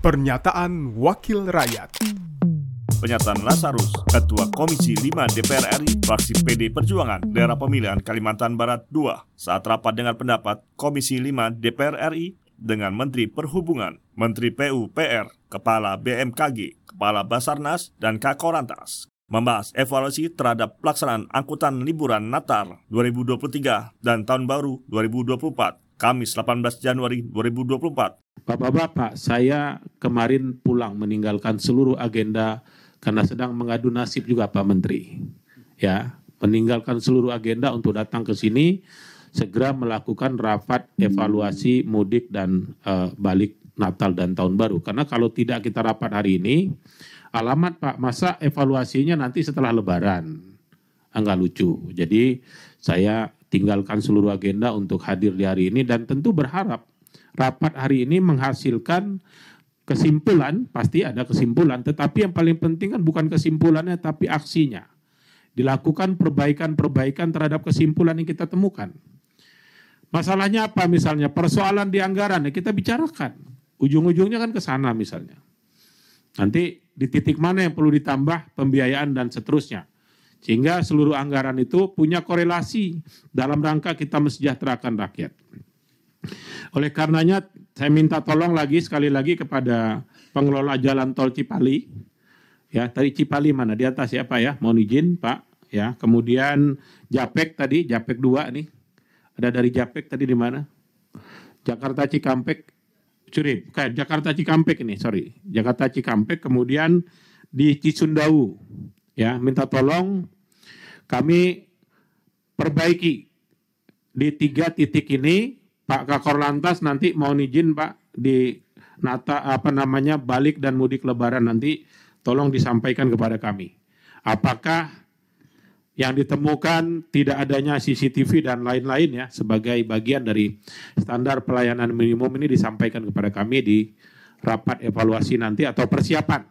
Pernyataan Wakil Rakyat. Pernyataan Lazarus, Ketua Komisi 5 DPR RI, fraksi PD Perjuangan, daerah pemilihan Kalimantan Barat II, saat rapat dengan pendapat Komisi 5 DPR RI dengan Menteri Perhubungan, Menteri PUPR, Kepala BMKG, Kepala Basarnas, dan Kakorantas membahas evaluasi terhadap pelaksanaan angkutan liburan Natal 2023 dan Tahun Baru 2024, Kamis 18 Januari 2024 Bapak-bapak, saya kemarin pulang meninggalkan seluruh agenda karena sedang mengadu nasib juga Pak Menteri. Ya, meninggalkan seluruh agenda untuk datang ke sini segera melakukan rapat evaluasi mudik dan uh, balik Natal dan Tahun Baru. Karena kalau tidak kita rapat hari ini, alamat Pak, masa evaluasinya nanti setelah Lebaran. Enggak lucu. Jadi saya tinggalkan seluruh agenda untuk hadir di hari ini dan tentu berharap rapat hari ini menghasilkan kesimpulan, pasti ada kesimpulan, tetapi yang paling penting kan bukan kesimpulannya tapi aksinya. Dilakukan perbaikan-perbaikan terhadap kesimpulan yang kita temukan. Masalahnya apa misalnya? Persoalan di anggaran ya kita bicarakan. Ujung-ujungnya kan ke sana misalnya. Nanti di titik mana yang perlu ditambah pembiayaan dan seterusnya. Sehingga seluruh anggaran itu punya korelasi dalam rangka kita mesejahterakan rakyat. Oleh karenanya saya minta tolong lagi sekali lagi kepada pengelola jalan tol Cipali. Ya, tadi Cipali mana? Di atas ya Pak ya. Mohon izin Pak. Ya, kemudian Japek tadi, Japek 2 nih. Ada dari Japek tadi di mana? Jakarta Cikampek. Curip, kayak Jakarta Cikampek ini, sorry. Jakarta Cikampek, kemudian di Cisundau. Ya, minta tolong kami perbaiki di tiga titik ini Pak Kakor Lantas nanti mau izin Pak di nata apa namanya balik dan mudik lebaran nanti tolong disampaikan kepada kami. Apakah yang ditemukan tidak adanya CCTV dan lain-lain ya sebagai bagian dari standar pelayanan minimum ini disampaikan kepada kami di rapat evaluasi nanti atau persiapan.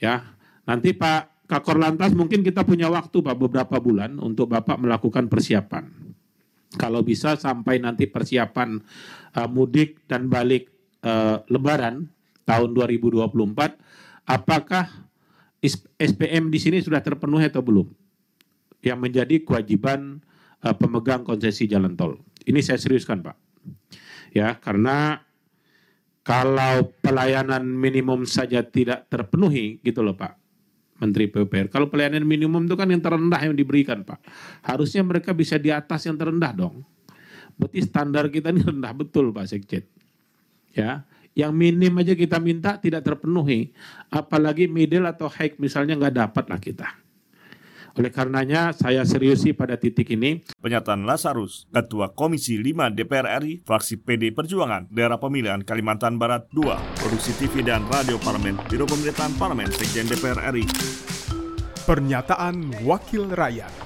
Ya, nanti Pak Kakor Lantas mungkin kita punya waktu Pak beberapa bulan untuk Bapak melakukan persiapan kalau bisa sampai nanti persiapan uh, mudik dan balik uh, Lebaran tahun 2024, apakah SPM di sini sudah terpenuhi atau belum? Yang menjadi kewajiban uh, pemegang konsesi jalan tol. Ini saya seriuskan, Pak. Ya, karena kalau pelayanan minimum saja tidak terpenuhi, gitu loh, Pak Menteri PUPR. Kalau pelayanan minimum itu kan yang terendah yang diberikan, Pak. Harusnya mereka bisa di atas yang terendah dong. Berarti standar kita ini rendah betul, Pak Sekjen. Ya, yang minim aja kita minta tidak terpenuhi. Apalagi middle atau high misalnya nggak dapat lah kita. Oleh karenanya saya seriusi pada titik ini. Pernyataan Lazarus, Ketua Komisi 5 DPR RI, fraksi PD Perjuangan, daerah pemilihan Kalimantan Barat 2, Produksi TV dan Radio Parlemen, Biro Pemerintahan Parlemen, Sekjen DPR RI. Pernyataan Wakil Rakyat.